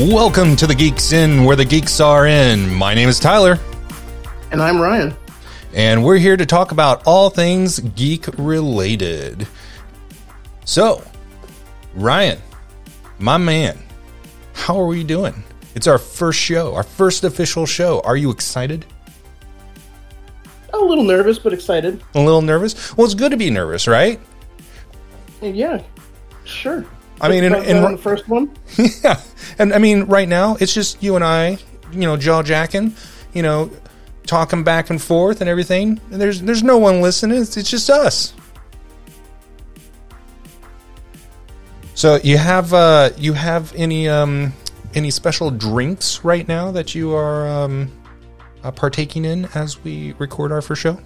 Welcome to the Geeks In, where the geeks are in. My name is Tyler, And I'm Ryan. and we're here to talk about all things geek related. So, Ryan, my man, how are we doing? It's our first show, our first official show. Are you excited? A little nervous, but excited. A little nervous? Well, it's good to be nervous, right? Yeah, sure. I mean, in- the first one. yeah. And I mean, right now, it's just you and I, you know, jaw jacking, you know, talking back and forth and everything. And there's there's no one listening. It's, it's just us. So you have uh you have any um any special drinks right now that you are um uh, partaking in as we record our first show?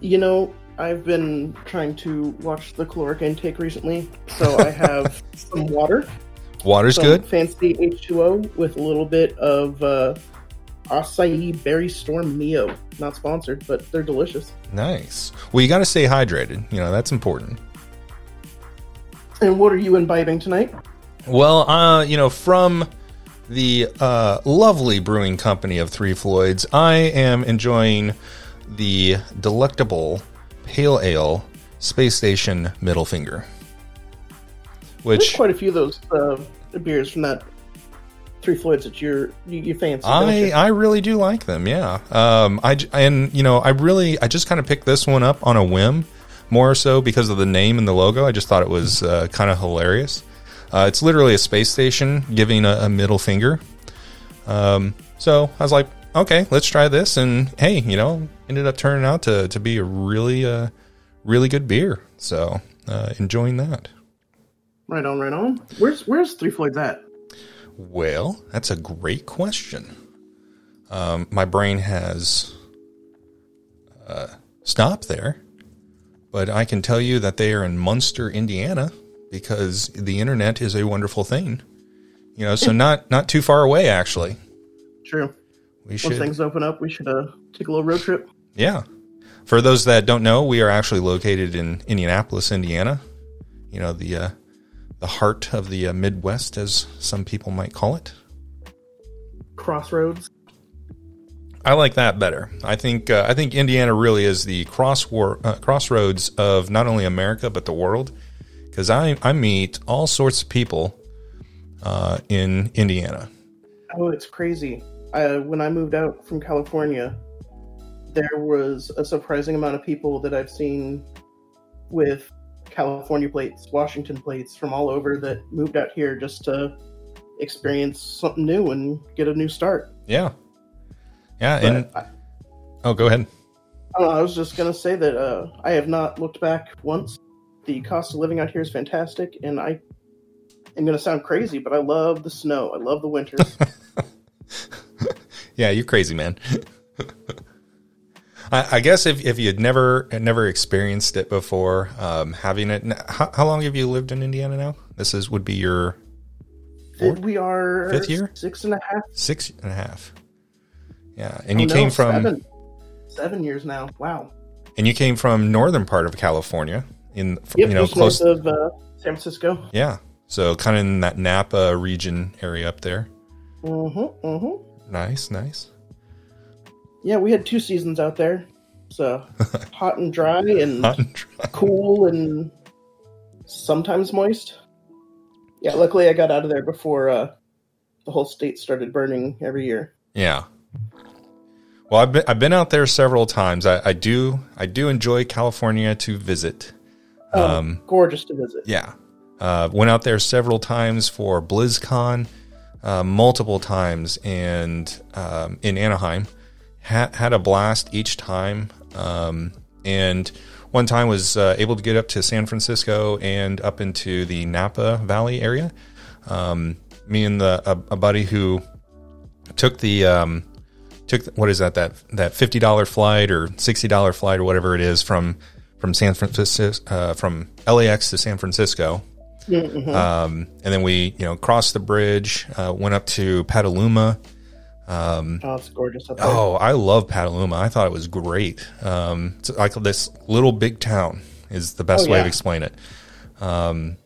You know, I've been trying to watch the caloric intake recently, so I have some water, Water's some good. fancy H2O with a little bit of uh, acai berry storm Mio. Not sponsored, but they're delicious. Nice. Well, you got to stay hydrated. You know that's important. And what are you imbibing tonight? Well, uh, you know, from the uh, lovely brewing company of Three Floyds, I am enjoying the delectable pale ale Space Station Middle Finger, There's which quite a few of those uh, beers from that Three Floyds that you're you, you fancy. I you? I really do like them. Yeah. Um. I and you know I really I just kind of picked this one up on a whim, more so because of the name and the logo. I just thought it was uh, kind of hilarious. Uh, it's literally a space station giving a, a middle finger. Um. So I was like, okay, let's try this, and hey, you know, ended up turning out to to be a really uh really good beer. So uh, enjoying that. Right on, right on. Where's Where's Three Floyds at? Well, that's a great question. Um, my brain has uh, stopped there, but I can tell you that they are in Munster, Indiana, because the internet is a wonderful thing. You know, so not not too far away actually. True. We Once things open up, we should uh, take a little road trip. yeah. For those that don't know, we are actually located in Indianapolis, Indiana. You know the uh, the heart of the uh, Midwest, as some people might call it. Crossroads. I like that better. I think uh, I think Indiana really is the crosswar- uh, crossroads of not only America but the world, because I I meet all sorts of people uh, in Indiana. Oh, it's crazy. Uh, when I moved out from California, there was a surprising amount of people that I've seen with California plates, Washington plates from all over that moved out here just to experience something new and get a new start. Yeah, yeah. But and I, oh, go ahead. I know, I was just gonna say that uh, I have not looked back once. The cost of living out here is fantastic, and I am gonna sound crazy, but I love the snow. I love the winters. Yeah, you're crazy, man. I, I guess if if you'd never never experienced it before, um, having it. How, how long have you lived in Indiana now? This is would be your Fourth? we are Fifth year? six and a half. six and a half. Yeah, and you Oh, no, came from. seven, seven years now. Wow. And you came from northern part of California, in Yep, you know close. of uh, San Francisco. yeah, so kind of in that Napa region area up there. Mm-hmm. Mm-hmm. Nice, nice. Yeah, we had two seasons out there. So hot and dry and Hot and dry. cool and sometimes moist. Yeah, luckily I got out of there before uh, the whole state started burning every year. Yeah. Well, I've been I've been out there several times. I, I do I do enjoy California to visit. Um, gorgeous to visit. Yeah, uh, went out there several times for BlizzCon, uh, multiple times, and um, in Anaheim, had had a blast each time. Um, and one time was uh, able to get up to San Francisco and up into the Napa Valley area. Um, me and the a, a buddy who took the um, took the, what is that that that fifty dollar flight or sixty dollar flight or whatever it is from from San Francisco uh, from LAX to San Francisco. Um, and then we, you know, crossed the bridge, uh, went up to Petaluma. Oh, it's gorgeous up there. Oh, I love Petaluma. I thought it was great. Um, it's like this little big town is the best Oh, way yeah. explain it. Um,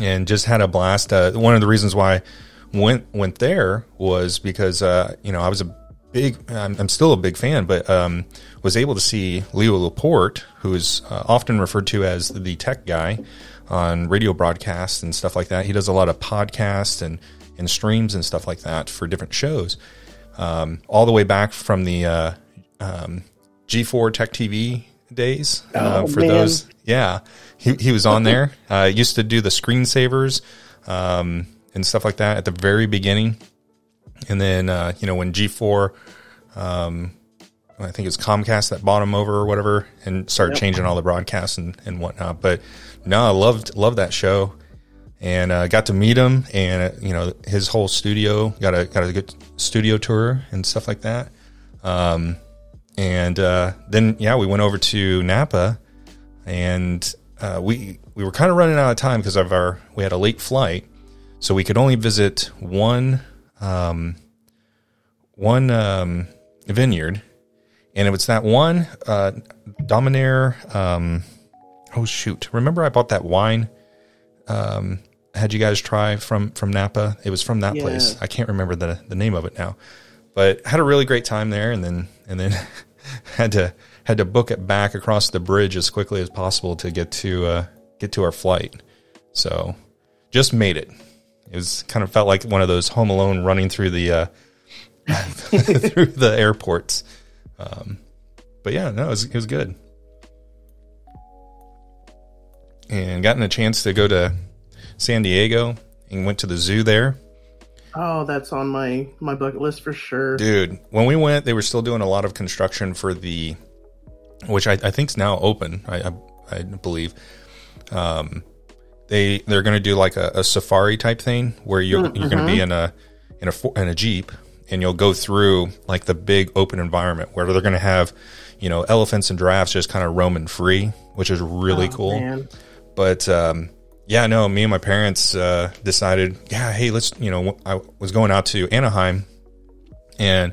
and just had a blast. Uh, one of the reasons why went went there was because uh, you know I was a big I'm, I'm still a big fan, but um, was able to see Leo Laporte, who is uh, often referred to as the tech guy on radio broadcasts and stuff like that. He does a lot of podcasts and and streams and stuff like that for different shows, um, all the way back from the uh, um, G4 Tech TV days. Uh, Oh, for man. those, yeah, he he was on there. Uh, used to do the screensavers um, and stuff like that at the very beginning, and then uh, you know when G4. Um, I think it was Comcast that bought him over or whatever, and started Yep. changing all the broadcasts and, and whatnot. But no, I loved loved that show, and uh, got to meet him, and uh, you know his whole studio got a got a good studio tour and stuff like that. Um, and uh, then yeah, we went over to Napa, and uh, we we were kind of running out of time because of our we had a late flight, so we could only visit one um, one um, vineyard, and it was that one uh, Dominaire. Um, oh shoot! Remember I bought that wine. Um, had you guys try from from Napa. It was from that Yeah. place. I can't remember the the name of it now, but had a really great time there, and then and then had to had to book it back across the bridge as quickly as possible to get to uh, get to our flight. So just made it. It was kind of felt like one of those Home Alone running through the uh, through the airports. Um, but yeah, no, it was, it was good. And gotten a chance to go to San Diego and went to the zoo there. Oh, that's on my my bucket list for sure. Dude, when we went, they were still doing a lot of construction for the, which I, I think is now open. I, I, I believe. Um, they they're going to do like a, a safari type thing where you're you're going to be in a in a in a jeep and you'll go through like the big open environment where they're going to have you know elephants and giraffes just kind of roaming free, which is really Oh, cool. man. But um, yeah, no, me and my parents uh, decided, yeah, hey, let's, you know, I was going out to Anaheim, and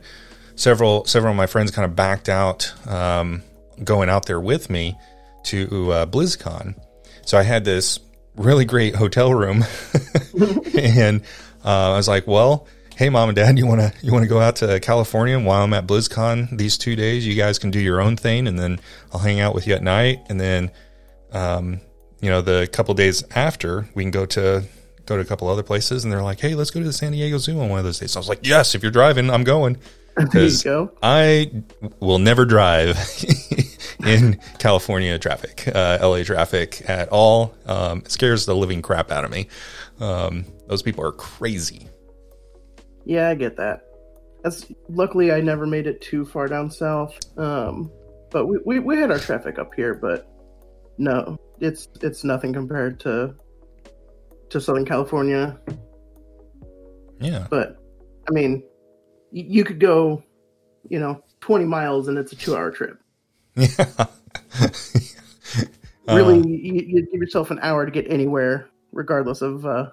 several several of my friends kind of backed out, um, going out there with me to uh, BlizzCon. So I had this really great hotel room, and uh, I was like, well. Hey mom and dad, you want to you want to go out to California while I'm at BlizzCon these two days? You guys can do your own thing, and then I'll hang out with you at night. And then um, you know, the couple days after, we can go to go to a couple other places, and they're like, "Hey, let's go to the San Diego Zoo on one of those days." So I was like, "Yes, if you're driving, I'm going." There you 'Cause go. I will never drive in California traffic, uh, LA traffic at all. Um, it scares the living crap out of me. Um, those people are crazy. Yeah, I get that. That's luckily I never made it too far down south. Um, but we, we, we had our traffic up here, but no, it's it's nothing compared to to Southern California. Yeah, But I mean, y- you could go, you know, twenty miles and it's a two-hour trip. yeah, Really, Uh, you, you give yourself an hour to get anywhere, regardless of uh,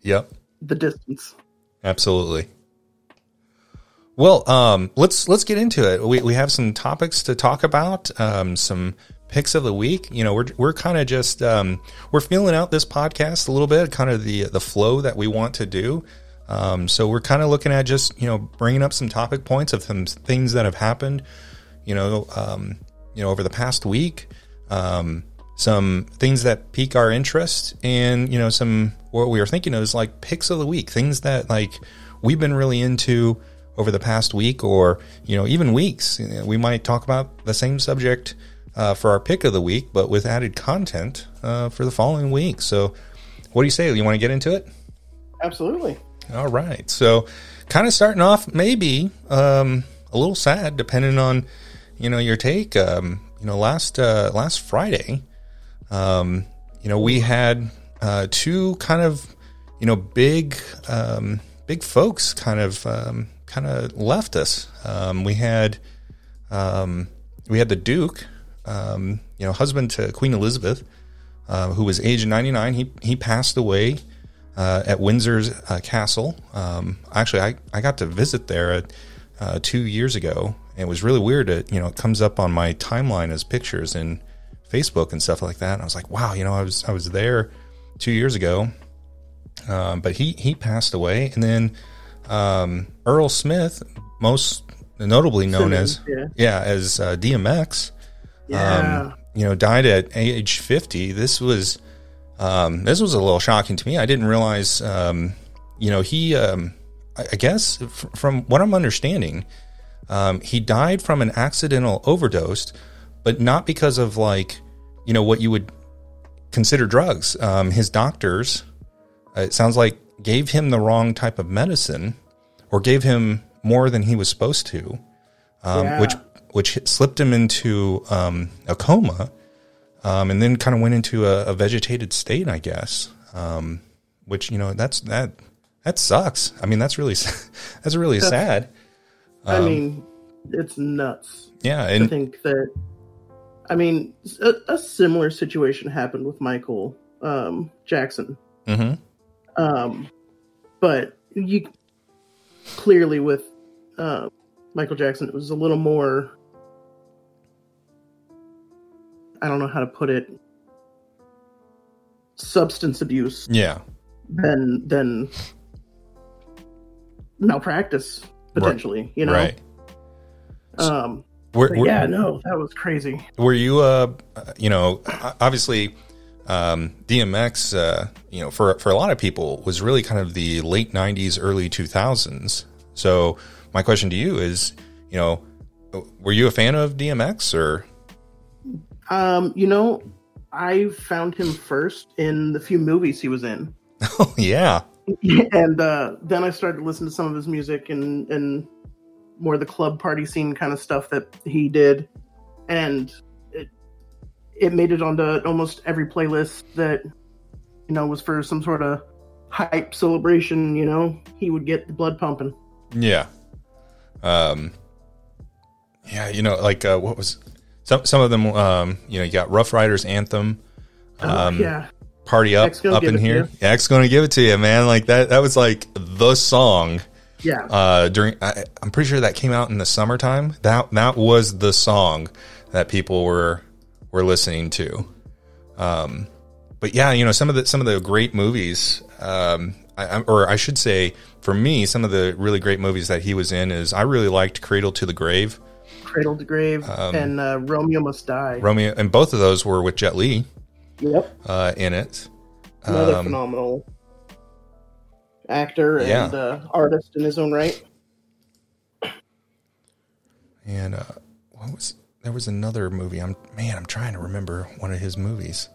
yep. the distance. Absolutely. Well, um, let's let's get into it. We we have some topics to talk about, um, some picks of the week. You know, we're we're kind of just um, we're feeling out this podcast a little bit, kind of the the flow that we want to do. Um, so we're kind of looking at just you know bringing up some topic points of some things that have happened. You know, um, you know over the past week. Um, some things that pique our interest and you know some what we are thinking of is like picks of the week things that like we've been really into over the past week or you know even weeks we might talk about the same subject uh, for our pick of the week but with added content uh, for the following week so what do you say you want to get into it Absolutely. all right. So, kind of starting off, maybe um, a little sad, depending on you know your take. Um, you know, last uh, last Friday, um, you know, we had uh, two kind of you know big um, big folks kind of um, kind of left us. Um, we had um, we had the Duke, um, you know, husband to Queen Elizabeth, uh, who was age 99. He he passed away uh, at Windsor's uh, Castle. Um, actually, I, I got to visit there uh, two years ago. And it was really weird. It you know it comes up on my timeline as pictures in Facebook and stuff like that. And I was like, wow, you know, I was I was there two years ago, Um, but he he passed away, and then um, Earl Smith, most notably known as yeah. yeah as uh, DMX, Yeah. um, you know, died at age fifty. This was um, this was a little shocking to me. I didn't realize, um, you know, he um, I, I guess f- from what I'm understanding, um, he died from an accidental overdose, but not because of like you know what you would consider drugs. Um, his doctors, uh, it sounds like, gave him the wrong type of medicine, or gave him more than he was supposed to, um, Yeah. which which slipped him into um, a coma, um, and then kind of went into a, a vegetated state, I guess. Um, which you know that's that that sucks. I mean that's really that's really sad. I mean, it's nuts. Yeah, I and think that, I mean, a, a similar situation happened with Michael um, Jackson. mhm. Um, but you clearly with uh, Michael Jackson, it was a little more. I don't know how to put it. Substance abuse yeah, than than malpractice potentially. You know. right. Um. Were, were- yeah. No, that was crazy. were you uh you know obviously um dmx uh you know for for a lot of people was really kind of the late 90s early 2000s so my question to you is you know were you a fan of dmx or Um. You know, I found him first in the few movies he was in. oh yeah and uh, then I started to listen to some of his music and and more the club party scene kind of stuff that he did, and it it made it onto almost every playlist that you know was for some sort of hype celebration. You know, he would get the blood pumping. yeah um yeah you know like uh what was some some of them um you know you got Ruff Ryders anthem um Oh, yeah, party up up in here yeah, x gonna give it to you man like that that was like the song yeah. uh, during I, I'm pretty sure that came out in the summertime. That that was the song that people were were listening to. Um, but yeah, you know some of the some of the great movies, um, I, I- or I should say, for me, some of the really great movies that he was in is I really liked Cradle to the Grave, Cradle to Grave Um, and uh, Romeo Must Die. Romeo, and both of those were with Jet Li yep, uh, in it. another Um, phenomenal actor and Yeah. uh, artist in his own right. And uh, what was there was another movie. I'm man, I'm trying to remember one of his movies.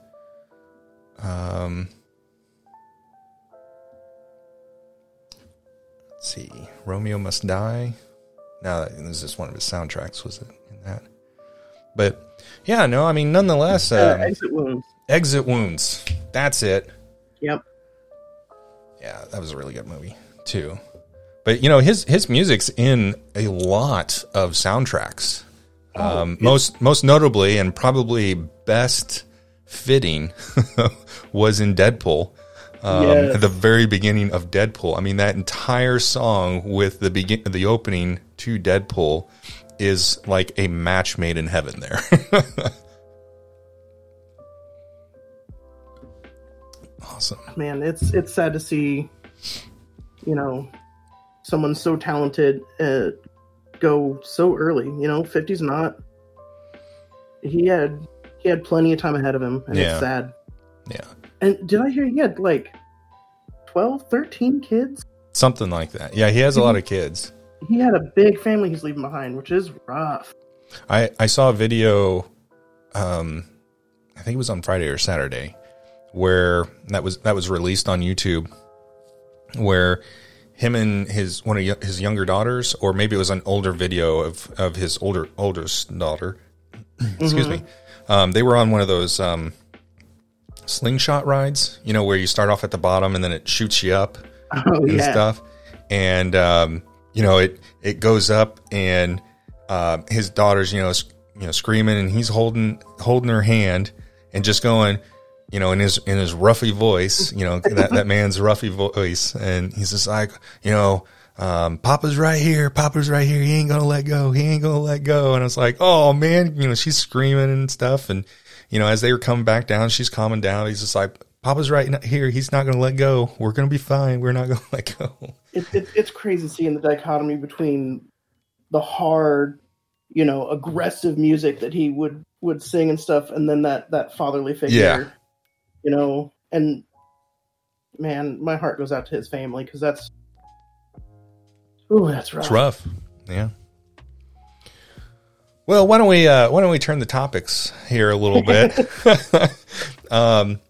Um, let's see, Romeo Must Die. Now that this is one of his soundtracks. Was it in that? But yeah, no, I mean, nonetheless, Uh, um, Exit Wounds. Exit Wounds. That's it. Yep. Yeah, that was a really good movie too. But you know, his his music's in a lot of soundtracks. Um, most most notably and probably best fitting was in Deadpool. Um, Yes. At the very beginning of Deadpool, I mean that entire song with the begin the opening to Deadpool is like a match made in heaven. There, awesome. man it's it's sad to see you know someone so talented uh, go so early you know 50's not he had he had plenty of time ahead of him and Yeah. it's sad Yeah, and did i hear he had like 12 13 kids something like that. Yeah, he has a lot of kids. he had a big family he's leaving behind which is rough I, I saw a video, um, I think it was on Friday or Saturday, where that was that was released on YouTube, where him and his one of his younger daughters, or maybe it was an older video of of his older oldest daughter. excuse me. Um, they were on one of those um, slingshot rides, you know, where you start off at the bottom and then it shoots you up oh and yeah stuff. And um, you know, it it goes up, and uh, his daughter's you know sc- you know screaming, and he's holding holding her hand and just going, you know, in his in his roughy voice, you know, that that man's roughy voice, and he's just like, you know. Um, Papa's right here. Papa's right here. He ain't gonna let go. He ain't gonna let go. And I was like, oh man, you know, she's screaming and stuff. And you know, as they were coming back down, she's calming down. He's just like, Papa's right here. He's not going to let go. We're going to be fine. We're not going to let go. It, it, it's crazy seeing the dichotomy between the hard, you know, aggressive music that he would would sing and stuff, and then that that fatherly figure. Yeah. You know, and man, my heart goes out to his family because that's, ooh, that's rough. It's rough. Yeah. Well, why don't we uh, why don't we turn the topics here a little bit? um,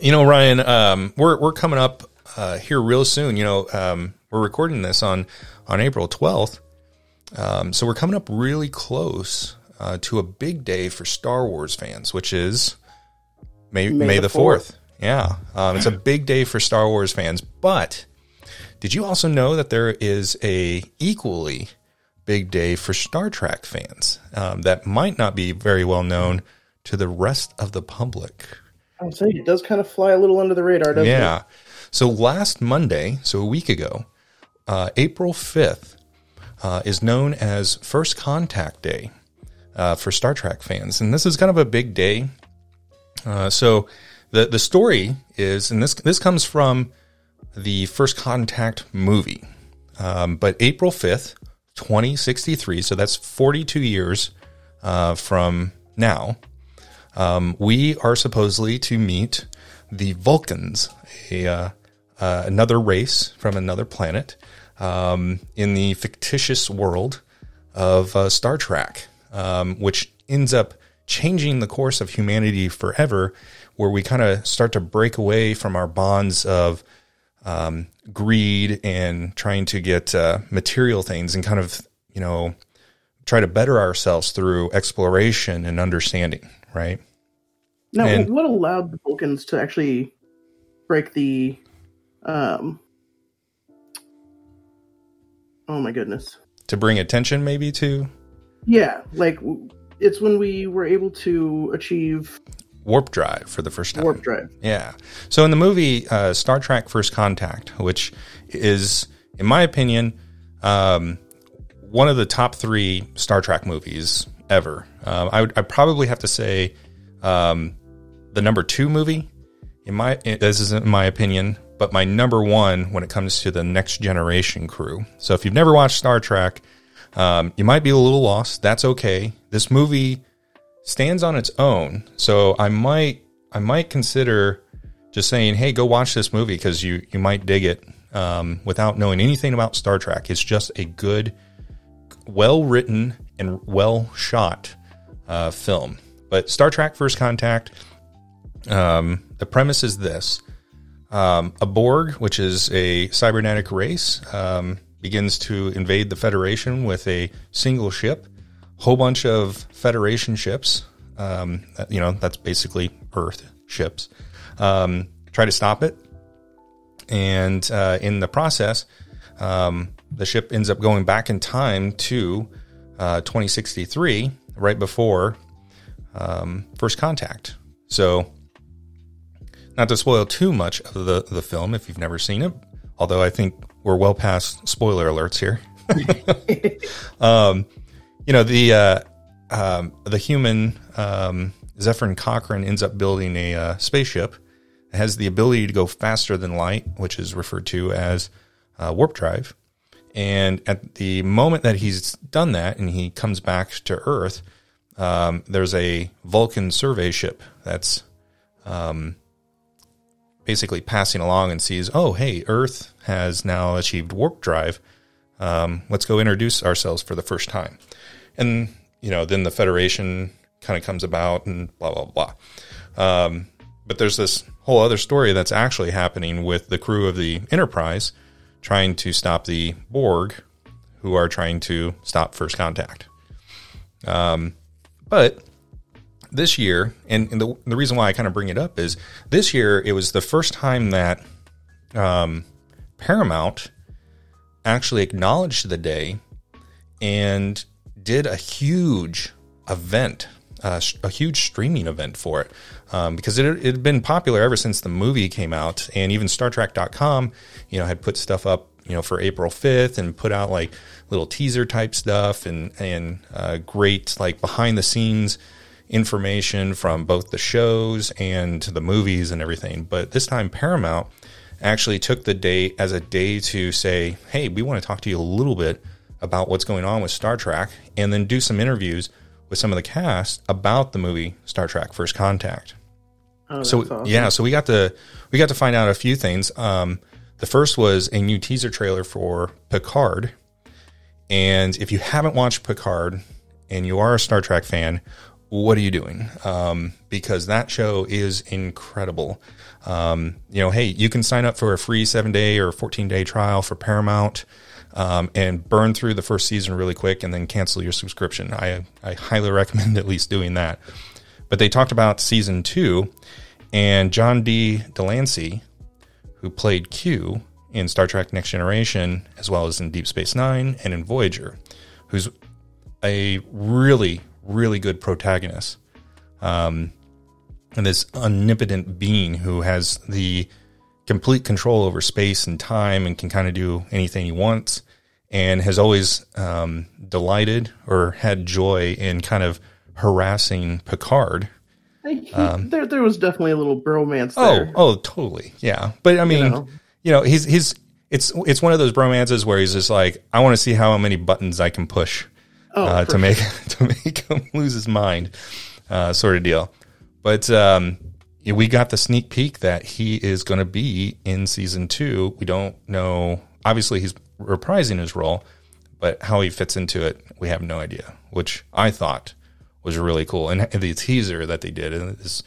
you know, Ryan, um, we're we're coming up uh, here real soon. You know, um, we're recording this on on April twelfth, um, so we're coming up really close uh, to a big day for Star Wars fans, which is May May, May the fourth. Yeah, um, it's a big day for Star Wars fans. But did you also know that there is a equally big day for Star Trek fans um, that might not be very well known to the rest of the public? I would say it does kind of fly a little under the radar, doesn't it? Yeah. So last Monday, so a week ago, uh, April 5th, uh, is known as First Contact Day uh, for Star Trek fans. And this is kind of a big day. Uh, so the, the story is, and this, this comes from the First Contact movie. Um, but April 5th, 2063, so that's 42 years uh, from now, um, we are supposedly to meet the Vulcans, a uh, uh, another race from another planet um, in the fictitious world of uh, Star Trek, um, which ends up changing the course of humanity forever, where we kind of start to break away from our bonds of um, greed and trying to get uh, material things and kind of you know try to better ourselves through exploration and understanding, right? Now, And- what allowed the Vulcans to actually break the? Um, oh my goodness! To bring attention, maybe to Yeah, like it's when we were able to achieve warp drive for the first time. warp drive. Yeah. So in the movie uh, Star Trek First Contact, which is, in my opinion, um, one of the top three Star Trek movies ever, um, I would I probably have to say um, the number two movie. In my this isn't my opinion, but my number one when it comes to the next generation crew. So if you've never watched Star Trek, um, you might be a little lost. That's okay. This movie stands on its own. So I might I might consider just saying, "Hey, go watch this movie because you you might dig it." Um, without knowing anything about Star Trek, it's just a good, well written and well shot uh, film. But Star Trek: First Contact, um, the premise is this: um, a Borg, which is a cybernetic race, um, begins to invade the Federation with a single ship whole bunch of Federation ships. Um, you know, that's basically Earth ships. Um, try to stop it, and uh, in the process, um, the ship ends up going back in time to uh, 2063, right before um, first contact. So, not to spoil too much of the the film if you've never seen it, although I think we're well past spoiler alerts here. you know the uh, um, the human um, Zefram Cochrane ends up building a uh, spaceship. It has the ability to go faster than light, which is referred to as uh, warp drive. And at the moment that he's done that and he comes back to Earth, um, there's a Vulcan survey ship that's um, basically passing along and sees, oh, hey, Earth has now achieved warp drive. Um, let's go introduce ourselves for the first time. And, you know, then the Federation kind of comes about and blah, blah, blah. Um, but there's this whole other story that's actually happening with the crew of the Enterprise trying to stop the Borg, who are trying to stop First Contact. Um, but this year, and, and the, the reason why I kind of bring it up is this year it was the first time that um, Paramount actually acknowledged the day and did a huge event, uh, a huge streaming event for it, um, because it, it had been popular ever since the movie came out, and even StarTrek.com, you know, had put stuff up, you know, for April fifth, and put out like little teaser type stuff, and and uh, great like behind the scenes information from both the shows and the movies and everything. But this time, Paramount actually took the day as a day to say, hey, we want to talk to you a little bit about what's going on with Star Trek and then do some interviews with some of the cast about the movie Star Trek First Contact. Oh, so awesome. yeah, so we got to we got to find out a few things. Um, the first was a new teaser trailer for Picard, and if you haven't watched Picard and you are a Star Trek fan, what are you doing? Um, because that show is incredible. Um, you know, hey, you can sign up for a free seven day or 14 day trial for Paramount um, and burn through the first season really quick and then cancel your subscription. I, I highly recommend at least doing that. But they talked about season two and John de Lancie, who played Q in Star Trek Next Generation, as well as in Deep Space Nine and in Voyager, who's a really, really good protagonist. Um, and this omnipotent being who has the complete control over space and time and can kind of do anything he wants and has always um, delighted or had joy in kind of harassing Picard. He- there, there was definitely a little bromance Um, Oh, there. oh, totally, yeah. But I mean, you know, know. he's he's it's it's one of those bromances where he's just like, I want to see how many buttons I can push Oh, uh, to make to make him lose his mind, uh, sort of deal. But um, we got the sneak peek that he is going to be in season two. We don't know. Obviously, he's reprising his role, but how he fits into it, we have no idea. Which I thought was really cool. And the teaser that they did, and this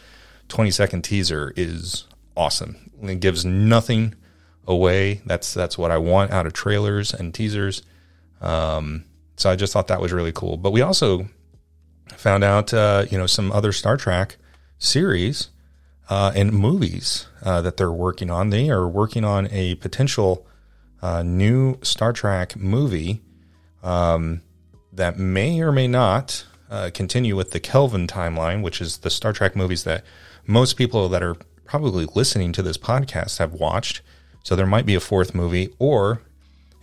twenty second teaser, is awesome. It gives nothing away. That's that's what I want out of trailers and teasers. Um, so I just thought that was really cool. But we also found out, uh, you know, some other Star Trek series uh, and movies uh, that they're working on. They are working on a potential uh, new Star Trek movie um, that may or may not uh, continue with the Kelvin timeline, which is the Star Trek movies that most people that are probably listening to this podcast have watched. So there might be a fourth movie, or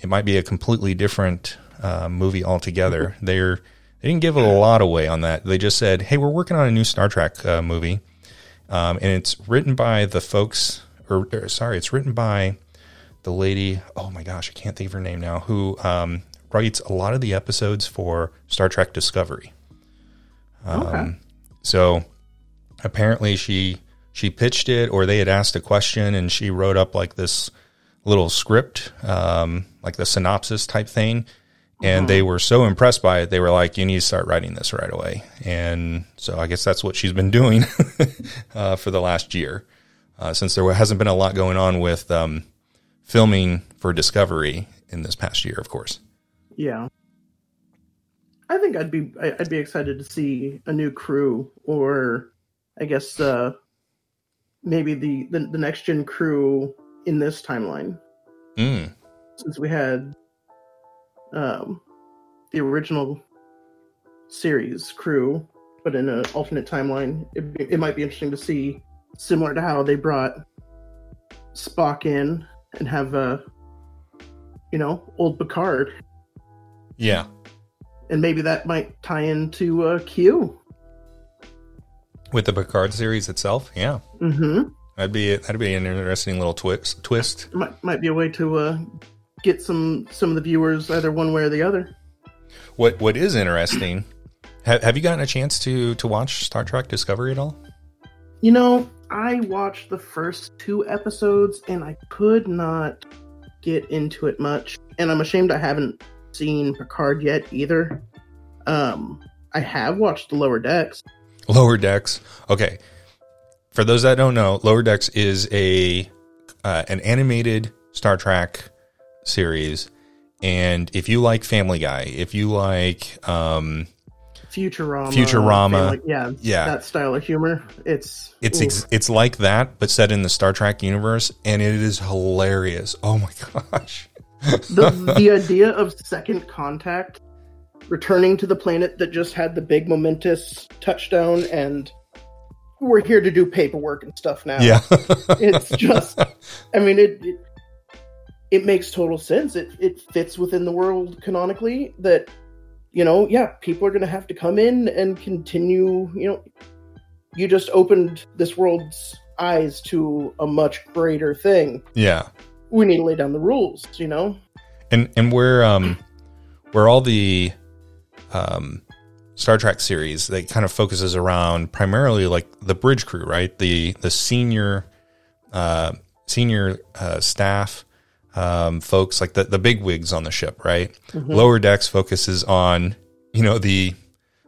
it might be a completely different uh, movie altogether. They're they didn't give a lot away on that. They just said, "Hey, we're working on a new Star Trek uh, movie, um, and it's written by the folks, or, or sorry, it's written by the lady. Oh my gosh, I can't think of her name now. Who um, writes a lot of the episodes for Star Trek Discovery. Um, Okay. So apparently she she pitched it, or they had asked a question, and she wrote up like this little script, um, like the synopsis type thing. And they were so impressed by it, they were like, "You need to start writing this right away." And so I guess that's what she's been doing uh, for the last year, uh, since there hasn't been a lot going on with um, filming for Discovery in this past year, of course. Yeah. I think I'd be I'd be excited to see a new crew or I guess uh maybe the the, the next gen crew in this timeline Mm. since we had um the original series crew but in an alternate timeline it, it might be interesting to see similar to how they brought Spock in and have uh you know old Picard Yeah. and maybe that might tie into uh, Q. With the Picard series itself, yeah, Mm-hmm. that'd be that'd be an interesting little twist. Twist. Might might be a way to uh, get some some of the viewers either one way or the other. What what is interesting? Have, have you gotten a chance to to watch Star Trek Discovery at all? You know, I watched the first two episodes and I could not get into it much, and I'm ashamed I haven't seen Picard yet either. Um, I have watched the Lower Decks. Lower Decks. Okay. For those that don't know, Lower Decks is a uh, an animated Star Trek series, and if you like Family Guy, if you like um, Futurama, Futurama, family- yeah, yeah. that style of humor. It's It's ex- it's like that, but set in the Star Trek universe, and it is hilarious. Oh my gosh! the the idea of second contact returning to the planet that just had the big momentous touchdown and we're here to do paperwork and stuff now Yeah, it's just i mean it, it it makes total sense it it fits within the world canonically that you know, yeah, people are going to have to come in and continue. You know, you just opened this world's eyes to a much greater thing. Yeah. We need to lay down the rules, you know? And and where um where all the um Star Trek series that kind of focuses around primarily like the bridge crew, right? The the senior uh senior uh staff um folks like the the big wigs on the ship, right? Lower decks focuses on, you know, the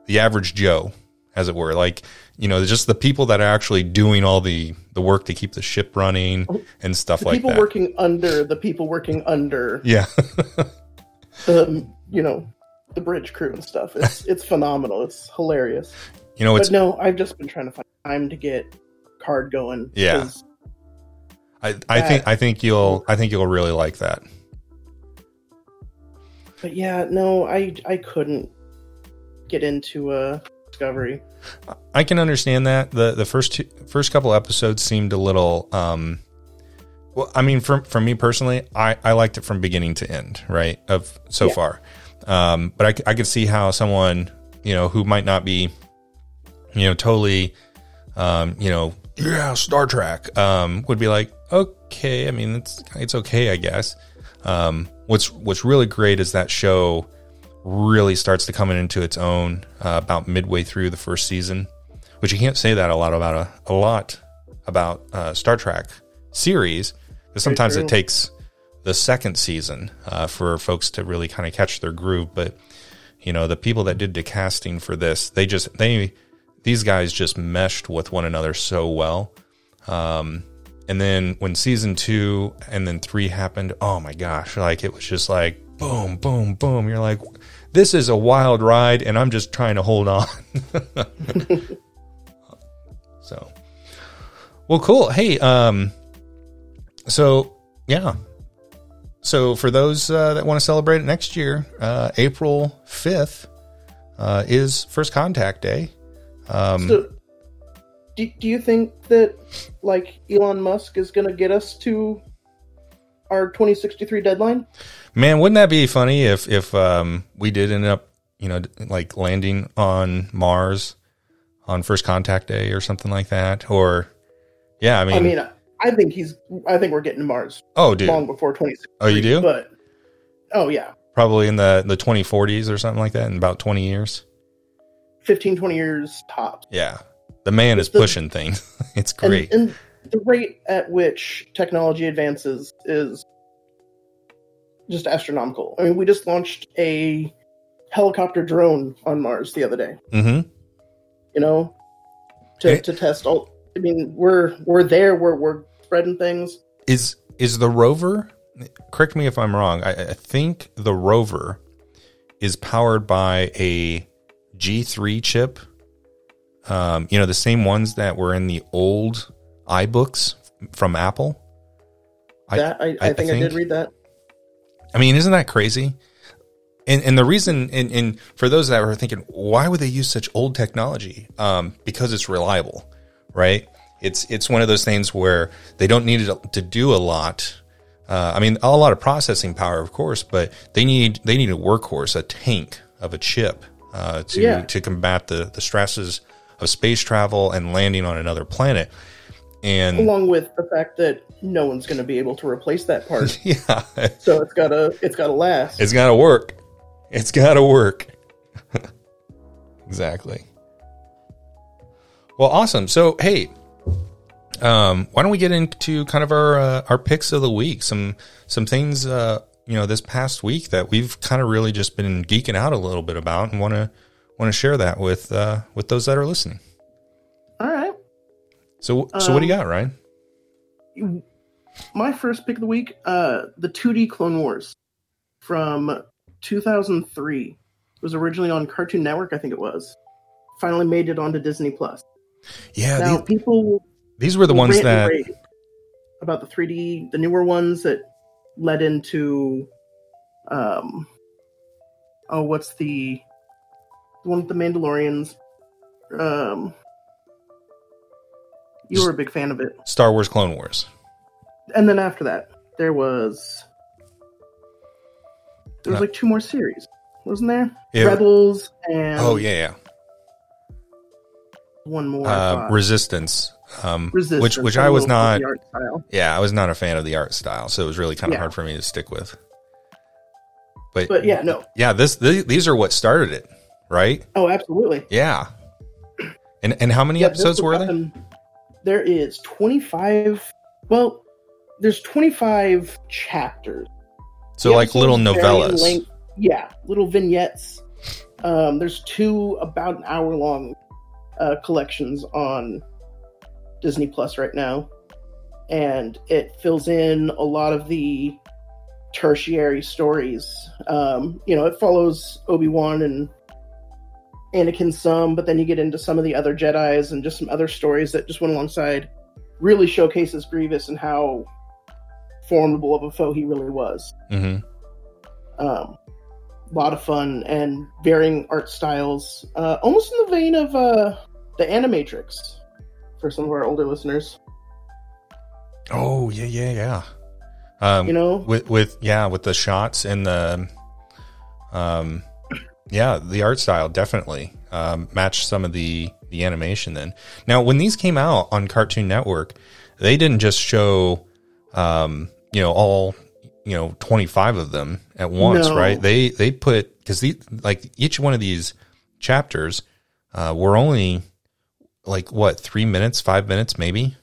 the average Joe, as it were. Like, you know, just the people that are actually doing all the the work to keep the ship running and stuff The like people that. People working under the people working under yeah. the, you know, the bridge crew and stuff. It's it's phenomenal. It's hilarious. you know, it's but no, I've just been trying to find time to get card going. Yeah. I, I think I think you'll I think you'll really like that. But yeah, no, I I couldn't get into uh Discovery. I can understand that. the The first two, first couple episodes seemed a little. Um, well, I mean, for for me personally, I I liked it from beginning to end, right? Of so Yeah. far, um, but I could see how someone you know who might not be, you know, totally, um, you know, yeah, Star Trek, um, would be like, okay. I mean, it's it's okay, I guess. Um, what's what's really great is that show really starts to come into its own uh, about midway through the first season, which you can't say that a lot about a, a lot about uh, Star Trek series. 'cause sometimes it takes the second season uh, for folks to really kind of catch their groove. But you know, the people that did the casting for this, they just they these guys just meshed with one another so well. Um, and then when season two and then three happened, oh my gosh, like it was just like boom, boom, boom. You're like, this is a wild ride, and I'm just trying to hold on. so, well, cool. Hey, um, so yeah. So for those uh, that want to celebrate it next year, uh, April 5th uh, is First Contact Day. Um, So, do, do you think that like Elon Musk is going to get us to our 2063 deadline? Man, wouldn't that be funny if if um, we did end up, you know, like landing on Mars on first contact day or something like that? Or, yeah, I mean, I mean, I think he's. I think we're getting to Mars oh, dude, long before 2063. Oh, you do? But oh yeah, probably in the the twenty forties or something like that in about twenty years. 15, 20 years tops. Yeah, the man is The- pushing things. it's great. and the rate at which technology advances is just astronomical. I mean, we just launched a helicopter drone on Mars the other day. mm-hmm. You know, to, Eh. to test all. I mean, we're we're there. We're we're spreading things. Is is the rover? Correct me if I'm wrong. I, I think the rover is powered by a G3 chip. Um, you know, the same ones that were in the old iBooks from Apple. I- that I, I, I think, I did read that. I mean, isn't that crazy? And and the reason, and, and for those that were thinking, why would they use such old technology? Um, because it's reliable, right? It's it's one of those things where they don't need it to do a lot. Uh, I mean, a lot of processing power, of course, but they need they need a workhorse, a tank of a chip uh, to Yeah. to combat the the stresses of space travel and landing on another planet. And Along with the fact that no one's going to be able to replace that part, yeah, so it's gotta it's gotta last. It's got to work. It's got to work. exactly. Well, awesome. So, hey, um, why don't we get into kind of our uh, our picks of the week? Some some things uh, you know this past week that we've kind of really just been geeking out a little bit about, and want to want to share that with uh, with those that are listening. All right. So, so what do you Um, got, Ryan? My first pick of the week, uh, the 2D Clone Wars from 2003. It was originally on Cartoon Network, I think it was. Finally made it onto Disney Plus. Yeah, now these, people these were the ones that about the 3D, the newer ones that led into, um, oh, what's the one with the Mandalorians? Um, you were a big fan of it. Star Wars Clone Wars. and then after that, there was there was like two more series. wasn't there? Yeah. Rebels and Oh yeah, one more. Uh. Resistance. Um, Resistance. which which I was not. the art style. Yeah, I was not a fan of the art style, so it was really kind of Yeah. hard for me to stick with. But, But yeah, no. yeah, this th- these are what started it, right? Oh, absolutely. Yeah. And and how many Yeah, episodes were there? There is 25. Well, there's 25 chapters. So The like little episodes vary in novellas. length. Yeah, little vignettes. Um, there's two about an hour long uh, collections on Disney Plus right now, and it fills in a lot of the tertiary stories. Um, you know, it follows Obi Wan and Anakin some, but then you get into some of the other Jedi's and just some other stories that just went alongside. Really showcases Grievous and how formidable of a foe he really was hmm um, a lot of fun and varying art styles, uh, almost in the vein of uh, the Animatrix for some of our older listeners. Oh yeah, yeah, yeah. Um, You know, with with yeah, with the shots and the, um, yeah, the art style definitely um, matched some of the the animation. Then now, when these came out on Cartoon Network, they didn't just show, um, you know, all you know, twenty five of them at once, No. right? They they put because the like each one of these chapters uh, were only like what three minutes, five minutes, maybe.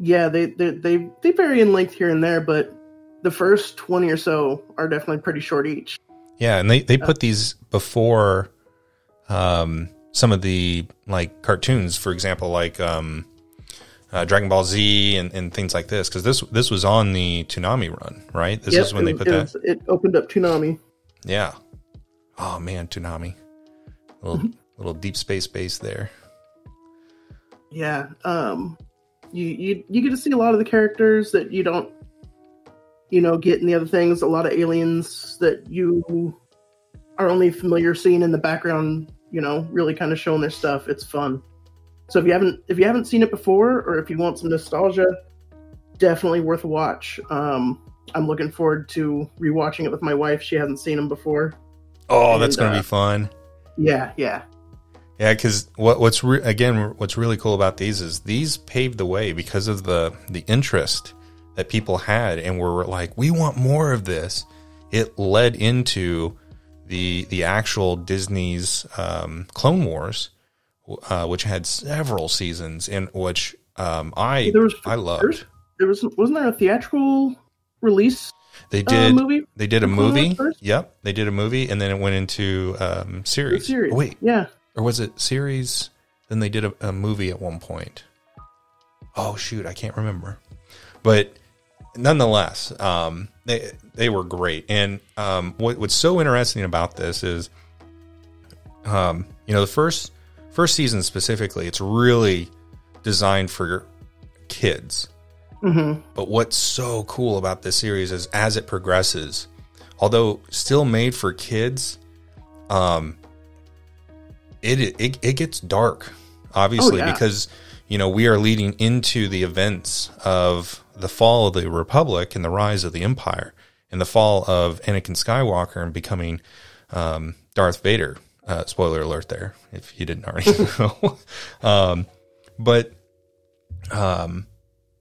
yeah, they, they they they vary in length here and there, but the first twenty or so are definitely pretty short each. Yeah, and they they put these before um some of the like cartoons, for example, like um uh, Dragon Ball Z and, and things like this, because this this was on the Toonami run, right? This Yep, is when they put it, that. it opened up Toonami. Yeah. Oh man, Toonami, little little deep space base there. Yeah, um, you you you get to see a lot of the characters that you don't, you know, getting the other things. A lot of aliens that you are only familiar seeing in the background. You know, really kind of showing their stuff. It's fun. So if you haven't if you haven't seen it before, or if you want some nostalgia, definitely worth a watch. Um, I'm looking forward to rewatching it with my wife. She hasn't seen them before. Oh, that's gonna uh, be fun. Yeah, yeah, Yeah, because what, what's re- again what's really cool about these is these paved the way because of the the interest that people had and were like, we want more of this. It led into the the actual Disney's um, Clone Wars, uh, which had several seasons and which um, I There was I loved. there was wasn't there a theatrical release They uh, did movie? they did a for Clone Wars movie. first? Yep, they did a movie, and then it went into um, series. series. Oh, wait, Yeah. or was it series? Then they did a, a movie at one point. Oh shoot, I can't remember. But nonetheless, um, they they were great. And um, what, what's so interesting about this is, um, you know, the first first season specifically, it's really designed for kids. hmm But what's so cool about this series is as it progresses, although still made for kids, um, it it, it gets dark, obviously, Oh, yeah. because you know we are leading into the events of the fall of the Republic and the rise of the Empire, and the fall of Anakin Skywalker and becoming um, Darth Vader. Uh, spoiler alert there, if you didn't already know. um, but um,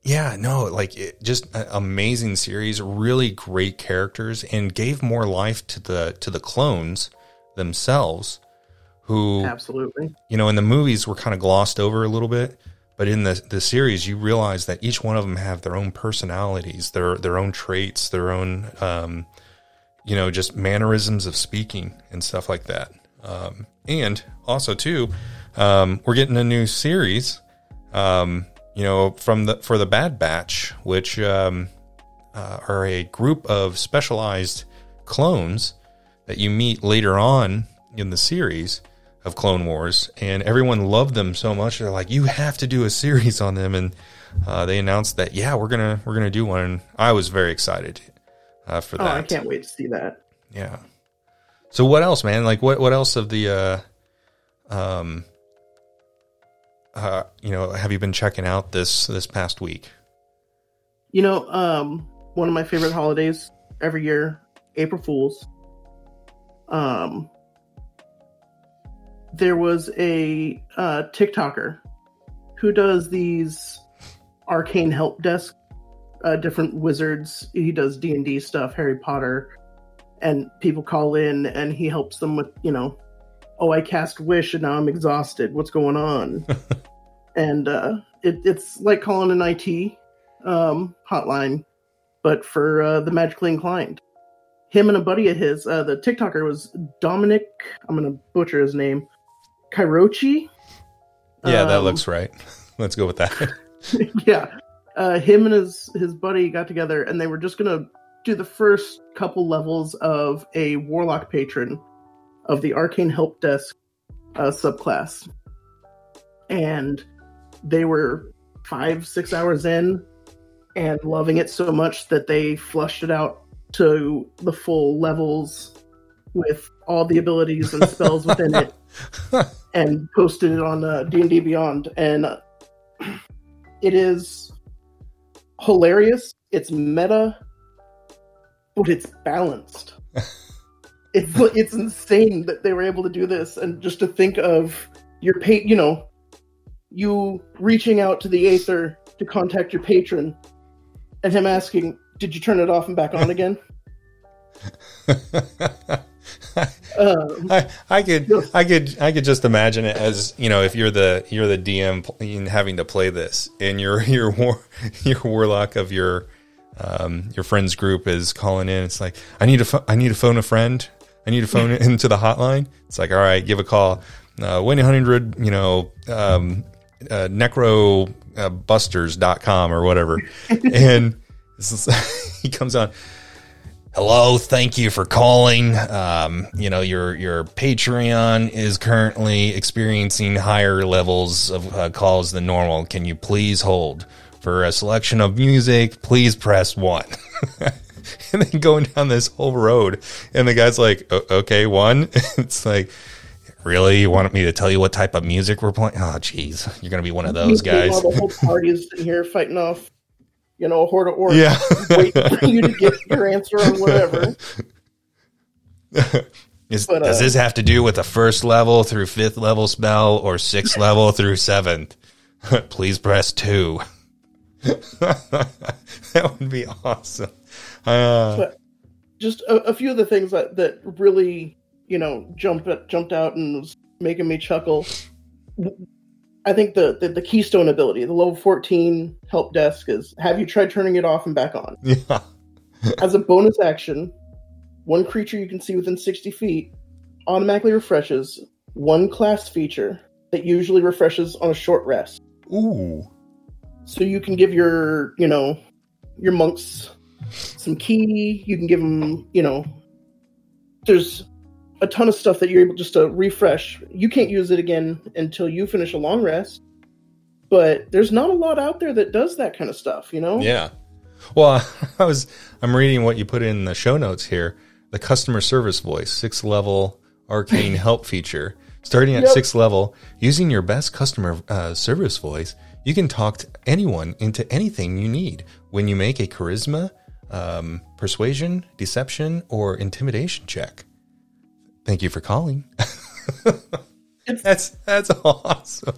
yeah, no, like it, just an amazing series, really great characters, and gave more life to the to the clones themselves, who Absolutely. you know in the movies were kind of glossed over a little bit, but in the the series you realize that each one of them have their own personalities, their their own traits, their own um, you know just mannerisms of speaking and stuff like that. Um, and also too, um, we're getting a new series um, you know, from the for the Bad Batch, which um, uh, are a group of specialized clones that you meet later on in the series of Clone Wars, and everyone loved them so much they're like, "You have to do a series on them." And uh, they announced that, yeah, we're gonna we're gonna do one. And I was very excited uh, for Oh, that. I can't wait to see that. Yeah. So what else, man? Like what what else of the uh um uh you know, have you been checking out this this past week? You know, um, one of my favorite holidays every year, April Fools. Um, there was a uh, TikToker who does these arcane help desk, uh, different wizards. He does D and D stuff, Harry Potter, and people call in and he helps them with you know, oh I cast wish and now I'm exhausted. What's going on? and uh, it, it's like calling an IT um, hotline, but for uh, the magically inclined. Him and a buddy of his, uh, the TikToker was Dominic. I'm gonna butcher his name. Kairochi. Yeah, that Um, looks right. Let's go with that. yeah, uh, him and his his buddy got together, and they were just gonna do the first couple levels of a warlock patron of the arcane help desk uh, subclass, and they were five six hours in and loving it so much that they flushed it out to the full levels with all the abilities and spells within it and posted it on uh, D&D Beyond. And uh, it is hilarious. It's meta but it's balanced. It's it's insane that they were able to do this. And just to think of your pa- you know you reaching out to the aether to contact your patron and him asking did you turn it off and back on again um, I, I could I could I could just imagine it as you know if you're the you're the DM having to play this and your your war your warlock of your um, your friends group is calling in. It's like I need to pho- I need to phone a friend. I need to phone into the hotline. It's like all right, give a call. Uh, one hundred you know um, uh, necrobusters.com or whatever, and is, he comes on. Hello, thank you for calling. Um, you know, your your patron is currently experiencing higher levels of uh, calls than normal. Can you please hold for a selection of music? Please press one. and then going down this whole road, and the guy's like, "Okay, one." it's like, really, you want me to tell you what type of music we're playing? Oh, jeez, you're gonna be one of those guys. The whole party is in here fighting off, you know, a horde of orcs. Yeah. waiting for you to get your answer on whatever. Is, But, does uh, this have to do with the first level through fifth level spell or sixth level through seventh? Please press two. that would be awesome. Uh, just a, a few of the things that, that really, you know, jumped jumped out and was making me chuckle. I think the, the the keystone ability, the level fourteen help desk, is have you tried turning it off and back on? yeah. As a bonus action, one creature you can see within 60 feet automatically refreshes one class feature that usually refreshes on a short rest. Ooh. So you can give your, you know, your monks some ki. You can give them, you know, there's a ton of stuff that you're able just to refresh. You can't use it again until you finish a long rest. But there's not a lot out there that does that kind of stuff, you know? Yeah. Well, I was I'm reading what you put in the show notes here. The customer service voice, sixth level arcane help feature. Starting at Yep. sixth level, using your best customer uh, service voice, you can talk to anyone into anything you need. When you make a charisma, um, persuasion, deception, or intimidation check. Thank you for calling. That's that's awesome.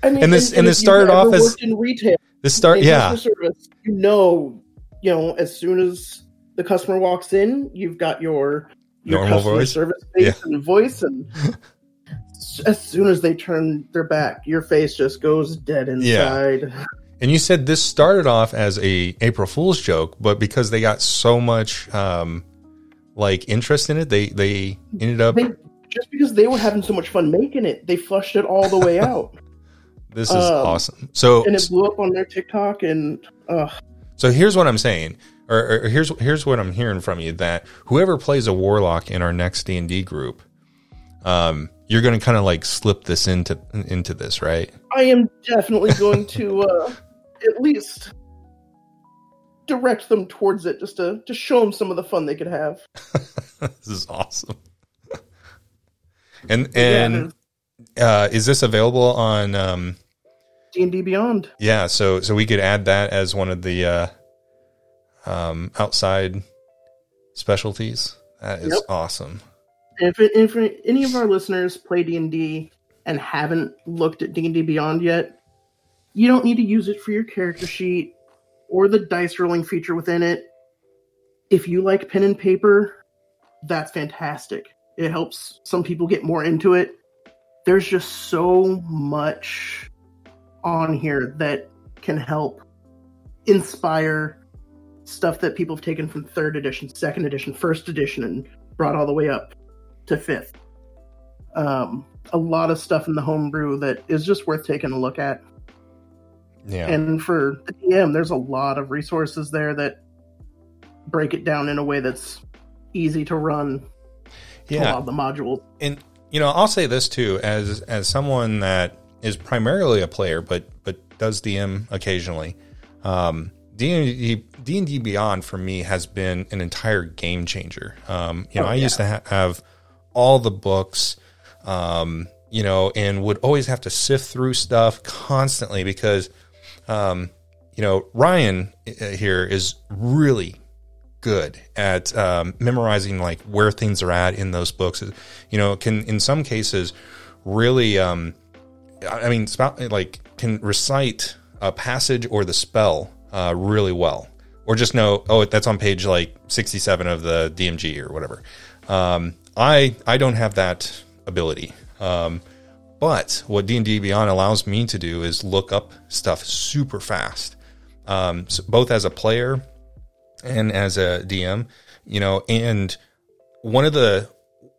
I mean, And this- and if this started off as- in retail. This start, yeah, service, you know, you know, as soon as the customer walks in, you've got your your Normal customer voice? service face Yeah. and voice, and as soon as they turn their back, your face just goes dead inside. And you said this started off as a April Fool's joke, but because they got so much um, like interest in it, they they ended up. They just because they were having so much fun making it, they flushed it all the way out, This is um, awesome. So and it blew up on their TikTok. And uh, so here's what I'm saying, or, or here's here's what I'm hearing from you that whoever plays a warlock in our next D and D group, um, you're going to kind of like slip this into into this, right? I am definitely going to uh, at least direct them towards it, just to to show them some of the fun they could have. this is awesome. and and uh, is this available on? Um, D and D Beyond. Yeah, so so we could add that as one of the uh, um, outside specialties. That is Yep. awesome. If, it, if any of our listeners play D and D and haven't looked at D and D Beyond yet, you don't need to use it for your character sheet or the dice rolling feature within it. If you like pen and paper, that's fantastic. It helps some people get more into it. There's just so much on here that can help inspire stuff that people have taken from third edition, second edition, first edition, and brought all the way up to fifth. Um, a lot of stuff in the homebrew that is just worth taking a look at. Yeah. And for the DM, there's a lot of resources there that break it down in a way that's easy to run. Yeah. Lot the modules. and you know i'll say this too as as someone that is primarily a player but but does dm occasionally um D&D, D&D Beyond for me has been an entire game changer. Um, you know, Oh, I used to ha- have all the books, um, you know, and would always have to sift through stuff constantly because, um, you know, Ryan uh, here is really good at um, memorizing like where things are at in those books. You know, can in some cases really, um, I mean, like can recite a passage or the spell uh, really well, or just know, oh, that's on page like sixty-seven of the DMG or whatever. Um, I I don't have that ability. Um, but what D and D Beyond allows me to do is look up stuff super fast, um, so both as a player and as a DM, you know, and one of the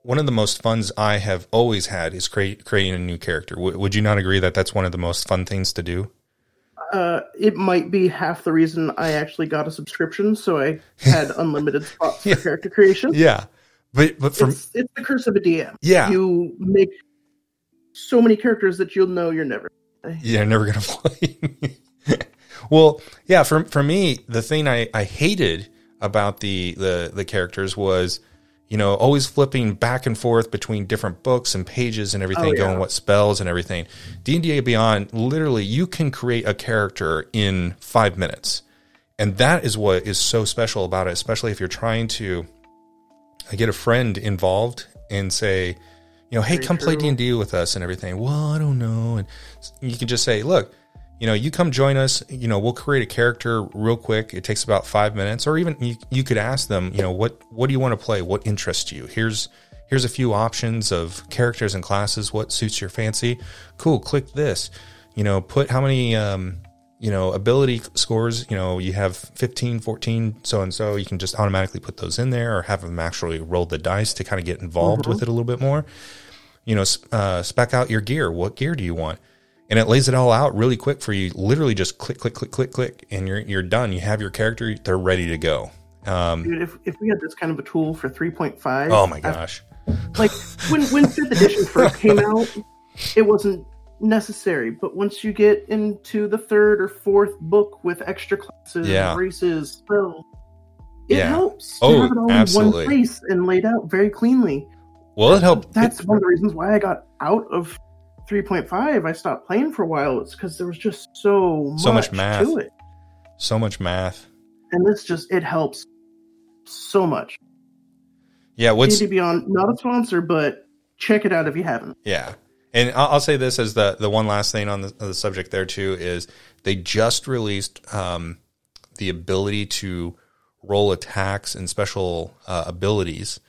one of the most funs I have always had is create, creating a new character. W- would you not agree that that's one of the most fun things to do? Uh, it might be half the reason I actually got a subscription, so I had unlimited spots Yeah. for character creation. Yeah, but but for It's, it's the curse of a DM. yeah, You make so many characters that you'll know you're never. you're never gonna play. well, yeah, for for me, the thing I I hated about the the the characters was. You know, always flipping back and forth between different books and pages and everything, Oh, yeah. going what spells and everything. D and D Beyond, literally, you can create a character in five minutes, and that is what is so special about it. Especially if you're trying to uh, get a friend involved and say, you know, hey, Very come play D and D with us and everything. Well, I don't know, and you can just say, look, you know, you come join us. You know, we'll create a character real quick. It takes about five minutes, or even you, you could ask them, you know, what what do you want to play? What interests you? Here's here's a few options of characters and classes. What suits your fancy? Cool. Click this. You know, put how many um, you know ability scores. You know, you have 15, 14, so and so. You can just automatically put those in there, or have them actually roll the dice to kind of get involved with it a little bit more you know, uh, spec out your gear. What gear do you want? And it lays it all out really quick for you. Literally just click, click, click, click, click, and you're you're done. You have your character. They're ready to go. Um, Dude, if, if we had this kind of a tool for 3.5. oh my I- gosh. like when when fifth edition first came out, it wasn't necessary. But once you get into the third or fourth book with extra classes, Yeah. races, spells, it Yeah. helps to Oh, have it all absolutely. in one place and laid out very cleanly. Well, it helped. That's one of the reasons why I got out of 3.5. I stopped playing for a while. It's because there was just so much, So much math. to it, so much math. and this just it helps so much. Yeah. What's D&D Beyond, not a sponsor, but check it out if you haven't. Yeah, and I'll, I'll say this as the the one last thing on the, the subject there too is they just released um, the ability to roll attacks and special uh, abilities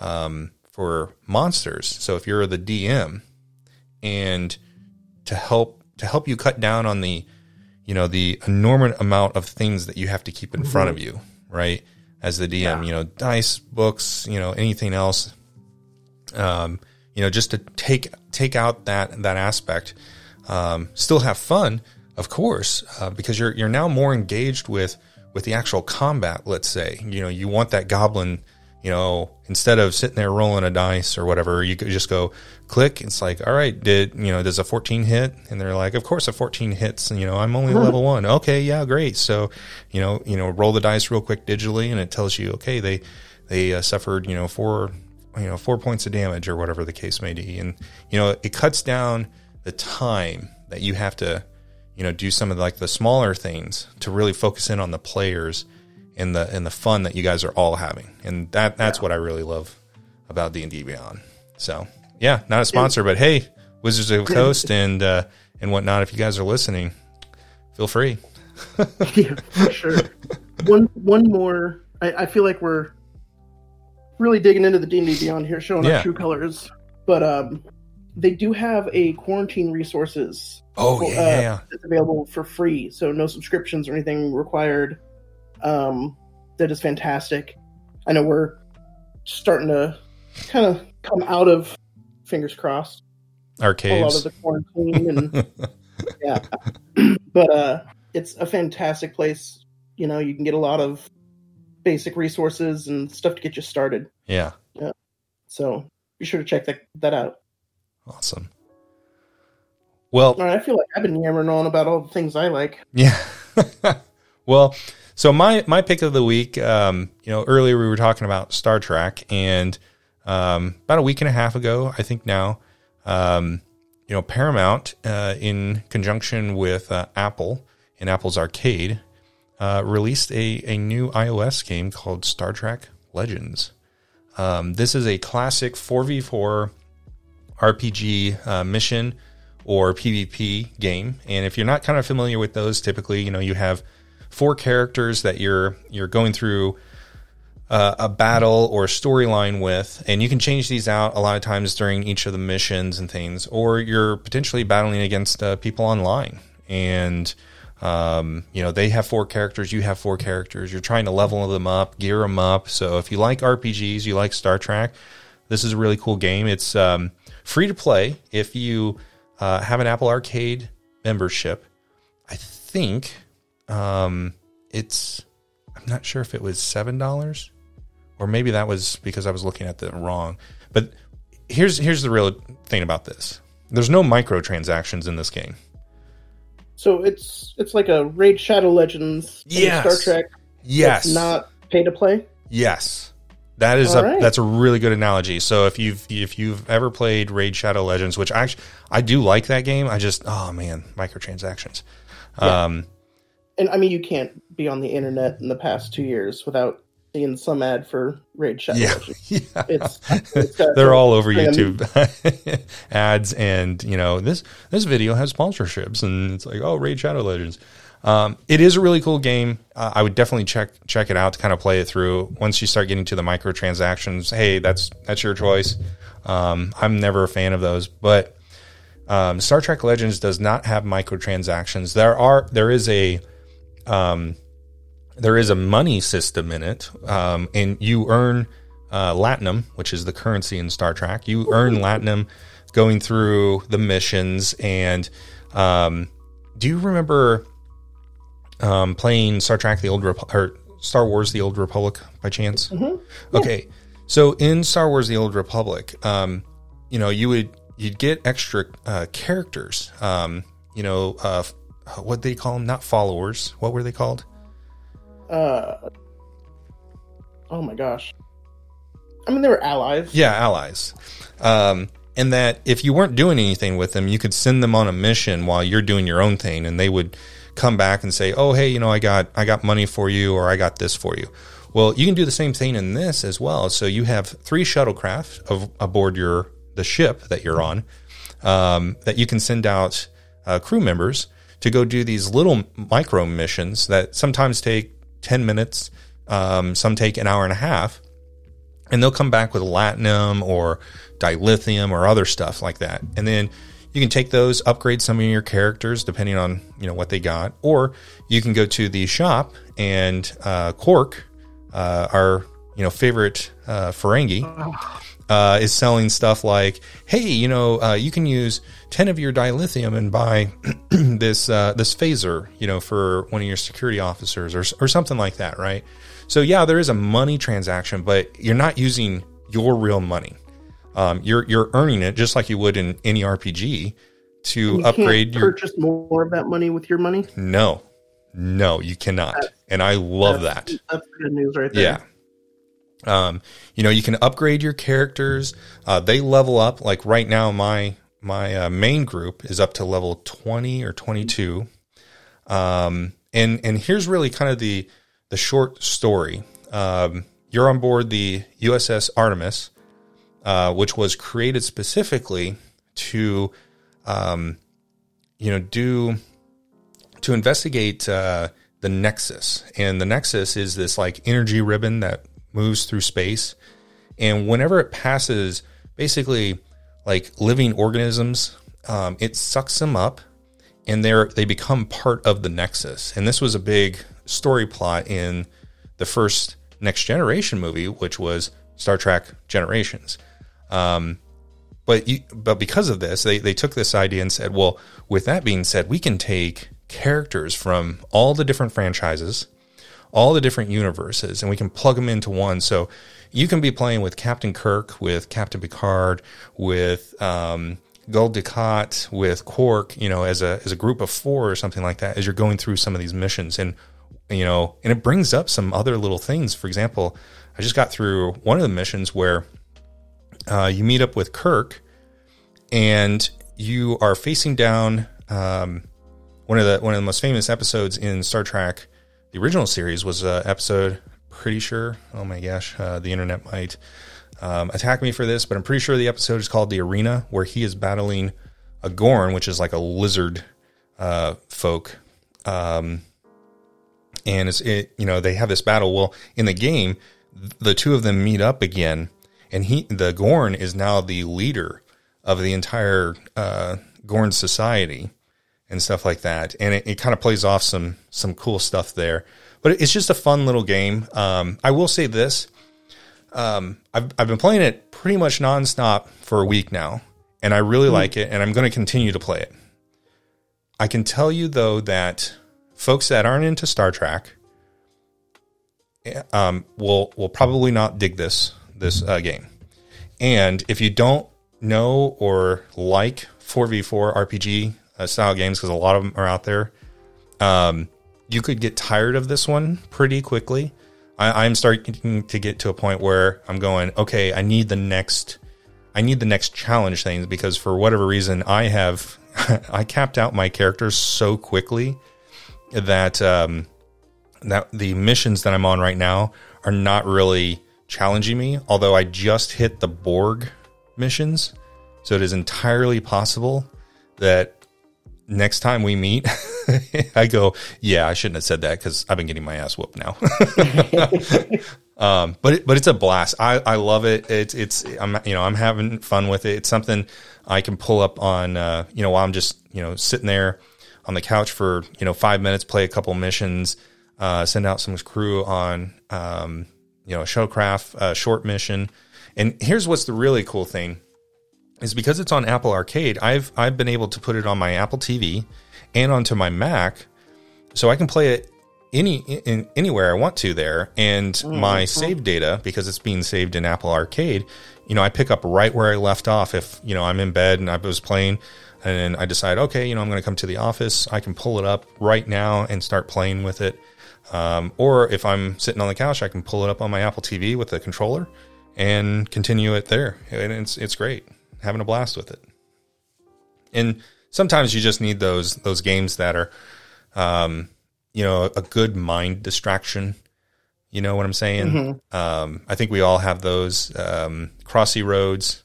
um, for monsters. So if you're the DM and to help to help you cut down on the you know the enormous amount of things that you have to keep in front of you, right? As the DM, you know, dice, books, you know, anything else um, you know, just to take take out that that aspect. Um, still have fun, of course, uh, because you're you're now more engaged with with the actual combat. Let's say, you know, you want that goblin. You know, instead of sitting there rolling a dice or whatever, you could just go click. It's like, all right, did you know, does a 14 hit? And they're like, of course, a 14 hits. And, you know, I'm only level one. Okay, yeah, great. So, you know, you know, roll the dice real quick digitally, and it tells you, okay, they they uh, suffered, you know, four you know four points of damage or whatever the case may be and you know it cuts down the time that you have to you know do some of like the smaller things to really focus in on the players and the and the fun that you guys are all having and that that's what i really love about D and D Beyond. So yeah, not a sponsor, but hey, Wizards of the Coast and uh, and whatnot. If you guys are listening, feel free. yeah, for sure. One one more. I, I feel like we're really digging into the D and D Beyond here, showing Yeah. our true colors. But um, they do have a quarantine resources Oh yeah, uh, yeah, that's available for free, so no subscriptions or anything required. Um, that is fantastic. I know we're starting to kind of come out of, fingers crossed, our a lot of the quarantine and yeah, but uh, it's a fantastic place. You know, you can get a lot of basic resources and stuff to get you started. yeah, Yeah. So be sure to check that that out. awesome. Well, right, I feel like I've been yammering on about all the things I like. Yeah. well, so my my pick of the week, um, you know, earlier we were talking about Star Trek, and um, about a week and a half ago, I think now, um, you know, Paramount, uh, in conjunction with uh, Apple and Apple's Arcade, uh, released a a new iOS game called Star Trek Legends. Um, this is a classic four v four RPG uh, mission or PvP game. And if you're not kind of familiar with those, typically, you know, you have four characters that you're you're going through uh, a battle or storyline with, and you can change these out a lot of times during each of the missions and things, or you're potentially battling against uh, people online, and um, you know they have four characters, you have four characters. You're trying to level them up, gear them up. So if you like RPGs, you like Star Trek, this is a really cool game. It's um, free to play if you uh, have an Apple Arcade membership. I think um, it's. I'm not sure if it was seven dollars, or maybe that was because I was looking at the wrong. But here's here's the real thing about this. There's no microtransactions in this game. So it's it's like a Raid Shadow Legends Yes. Star Trek. Yes, not pay to play. Yes. That is All a right. that's a really good analogy. So if you've if you've ever played Raid Shadow Legends, which actually I do like that game, I just oh man, microtransactions. Um And I mean, you can't be on the internet in the past two years without seeing some ad for Raid Shadow yeah. Legends. yeah. It's, it's They're all over YouTube ads and you know this this video has sponsorships and it's like oh Raid Shadow Legends. Um, it is a really cool game. Uh, I would definitely check check it out to kind of play it through. Once you start getting to the microtransactions, hey, that's that's your choice. Um, I'm never a fan of those, but um, Star Trek Legends does not have microtransactions. There are there is a um, there is a money system in it, um, and you earn uh, latinum, which is the currency in Star Trek. You earn latinum going through the missions. And um, do you remember um, playing Star Trek: The Old or Star Wars: The Old Republic by chance? Okay, so in Star Wars: The Old Republic, um, you know, you would you'd get extra uh, characters. Um, you know, uh, what they call them? Not followers. What were they called? Uh, oh my gosh. I mean, they were allies. Yeah, allies. Um, and that if you weren't doing anything with them, you could send them on a mission while you're doing your own thing, and they would come back and say, "Oh, hey, you know, I got I got money for you, or I got this for you." Well, you can do the same thing in this as well. So you have three shuttlecraft of, aboard your the ship that you're on um, that you can send out uh, crew members to go do these little micro missions that sometimes take ten minutes, um, some take an hour and a half and they'll come back with latinum or dilithium or other stuff like that. And then you can take those, upgrade some of your characters depending on you know what they got, or you can go to the shop and uh, Quark, uh, our you know favorite uh, Ferengi, uh, is selling stuff like, hey, you know, uh, you can use ten of your dilithium and buy this uh, this phaser, you know, for one of your security officers or or something like that, right? So yeah, there is a money transaction, but you're not using your real money. Um, you're you're earning it just like you would in any RPG to You upgrade can't your. purchase more of that money with your money. No, no, you cannot, and I love that. That's- That's good news right there. Yeah. Um, you know, you can upgrade your characters. Uh, they level up. Like right now, my my uh, main group is up to level twenty or twenty two. Um, and and here's really kind of the the short story. Um, you're on board the USS Artemis, uh, which was created specifically to, um, you know, do to investigate uh, the Nexus. And the Nexus is this like energy ribbon that moves through space, and whenever it passes, basically like living organisms, um, it sucks them up, and they're they become part of the Nexus. And this was a big story plot in the first Next Generation movie, which was Star Trek Generations. Um, but you, but because of this, they they took this idea and said, well, with that being said, we can take characters from all the different franchises, all the different universes, and we can plug them into one. So you can be playing with Captain Kirk, with Captain Picard, with um, Gul Dukat, with Quark, you know, as a as a group of four or something like that, as you're going through some of these missions, and you know, and it brings up some other little things. For example, I just got through one of the missions where uh, you meet up with Kirk, and you are facing down um, one of the one of the most famous episodes in Star Trek. The original series was an episode. Pretty sure. Oh my gosh, uh, the internet might um, attack me for this, but I'm pretty sure the episode is called "The Arena," where he is battling a Gorn, which is like a lizard uh, folk. Um, and it's it, you know they have this battle. Well, in the game, the two of them meet up again, and he the Gorn is now the leader of the entire uh, Gorn society and stuff like that. And it, it kind of plays off some some cool stuff there. But it's just a fun little game. Um, I will say this: um, I've I've been playing it pretty much nonstop for a week now, and I really mm. like it, and I'm going to continue to play it. I can tell you though that folks that aren't into Star Trek um, will will probably not dig this this uh, game. And if you don't know or like 4v4 RPG uh, style games, because a lot of them are out there, um, you could get tired of this one pretty quickly. I, I'm starting to get to a point where I'm going, okay, I need the next, I need the next challenge things because for whatever reason I have, I capped out my characters so quickly that um, that the missions that I'm on right now are not really challenging me. Although I just hit the Borg missions, so it is entirely possible that next time we meet, I go, yeah, I shouldn't have said that because I've been getting my ass whooped now. um, but it, but it's a blast. I, I love it. It's it's I'm you know I'm having fun with it. It's something I can pull up on uh, you know while I'm just you know sitting there on the couch for you know five minutes, play a couple missions, uh, send out some crew on um, you know a shuttlecraft uh, short mission. And here's what's the really cool thing is because it's on Apple Arcade, I've I've been able to put it on my Apple TV and onto my Mac, so I can play it any in, anywhere I want to there. And mm-hmm. my save data, because it's being saved in Apple Arcade, you know, I pick up right where I left off. If you know I'm in bed and I was playing, and I decide, okay, you know, I'm going to come to the office, I can pull it up right now and start playing with it. Um, or if I'm sitting on the couch, I can pull it up on my Apple TV with the controller and continue it there. And it's it's great having a blast with it. And sometimes you just need those those games that are, um, you know, a good mind distraction. You know what I'm saying? Mm-hmm. Um, I think we all have those. Um, Crossy Roads,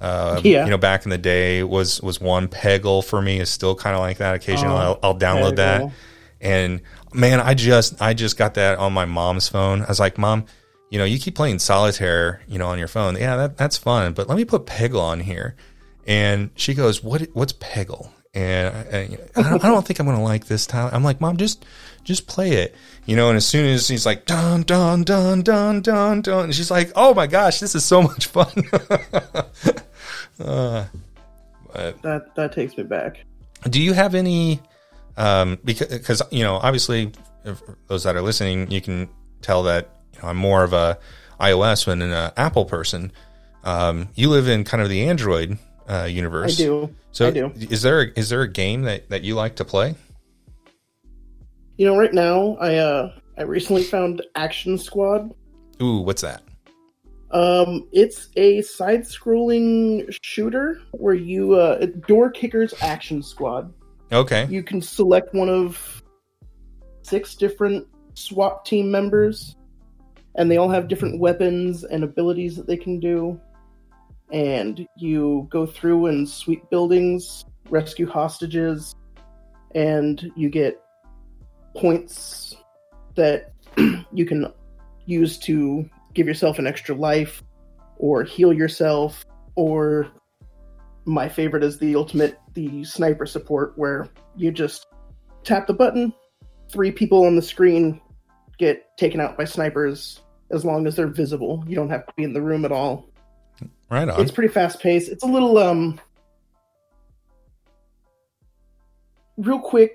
uh, yeah. you know, back in the day was was one. Peggle for me is still kind of like that. Occasionally, oh, I'll, I'll, download Peggle. that, and man, I just I just got that on my mom's phone. I was like, Mom, you know, you keep playing solitaire, you know, on your phone. Yeah, that, that's fun, but let me put Peggle on here. And she goes, "What? What's Peggle?" And I, I, don't, I don't think I'm going to like this time. I'm like, "Mom, just just play it." You know, and as soon as he's like, "Dun dun dun dun dun dun," and she's like, "Oh my gosh, this is so much fun." uh, but, that that takes me back. Do you have any? Um, because because you know, obviously, those that are listening, you can tell that I'm more of a iOS than an Apple person. Um, you live in kind of the Android uh, universe. I do. So, I do. is there is there a game that, that you like to play? You know, right now I uh I recently found Action Squad. Ooh, what's that? Um, it's a side-scrolling shooter where you uh Door Kickers Action Squad. Okay. You can select one of six different SWAT team members and they all have different weapons and abilities that they can do. and you go through and sweep buildings, rescue hostages, and you get points that you can use to give yourself an extra life or heal yourself or my favorite is the ultimate the sniper support where you just tap the button three people on the screen get taken out by snipers as long as they're visible. You don't have to be in the room at all. Right on. it's pretty fast paced. It's a little um real quick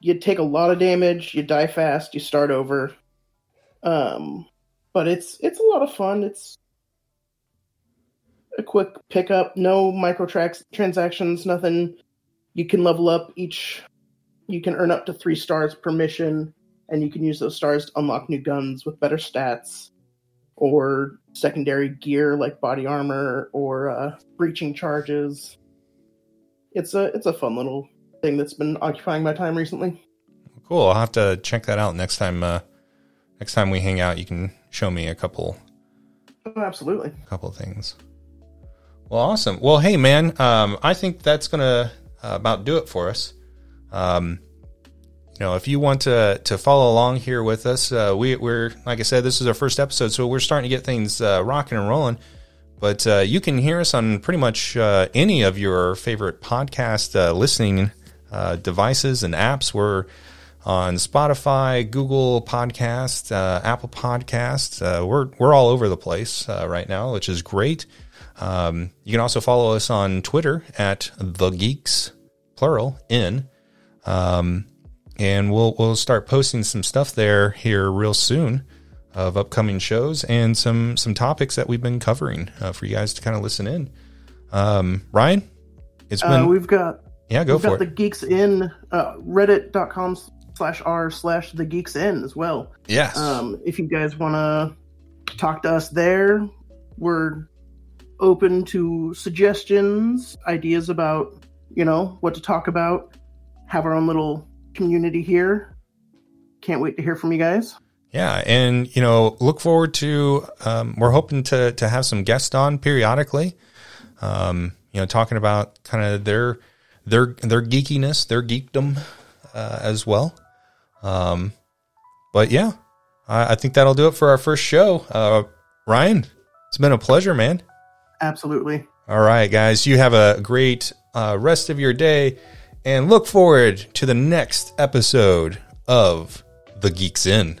you take a lot of damage you die fast you start over. Um but it's it's a lot of fun. It's a quick pickup. No micro tracks transactions nothing. You can level up each you can earn up to three stars per mission and you can use those stars to unlock new guns with better stats or secondary gear like body armor or uh, breaching charges it's a it's a fun little thing that's been occupying my time recently Cool. I'll have to check that out next time. Uh, next time we hang out, you can show me a couple oh, absolutely A couple things. Well, awesome. Well, hey, man, um, I think that's gonna uh, about do it for us. Um, you know, if you want to to follow along here with us, uh, we, we're like I said, this is our first episode, so we're starting to get things uh, rocking and rolling. But uh, you can hear us on pretty much uh, any of your favorite podcast uh, listening uh, devices and apps. We're on Spotify, Google Podcast, Apple Podcast. We're we're all over the place right now, which is great. Um, you can also follow us on Twitter at the Geeks plural in, um, and we'll we'll start posting some stuff there here real soon of upcoming shows and some some topics that we've been covering uh, for you guys to kind of listen in. Um, Ryan, it's been uh, we've got yeah, go we've for got it. the geeks in uh, reddit.com slash r slash the geeks in as well yes, um, if you guys want to talk to us there we're open to suggestions ideas about you know what to talk about have our own little community here can't wait to hear from you guys Yeah, and you know, look forward to. Um, we're hoping to to have some guests on periodically. Um, you know, talking about kind of their their their geekiness, their geekdom uh, as well. Um, but yeah, I, I think that'll do it for our first show. Uh, Ryan, it's been a pleasure, man. absolutely All right, guys, you have a great uh, rest of your day, and look forward to the next episode of The Geeks In.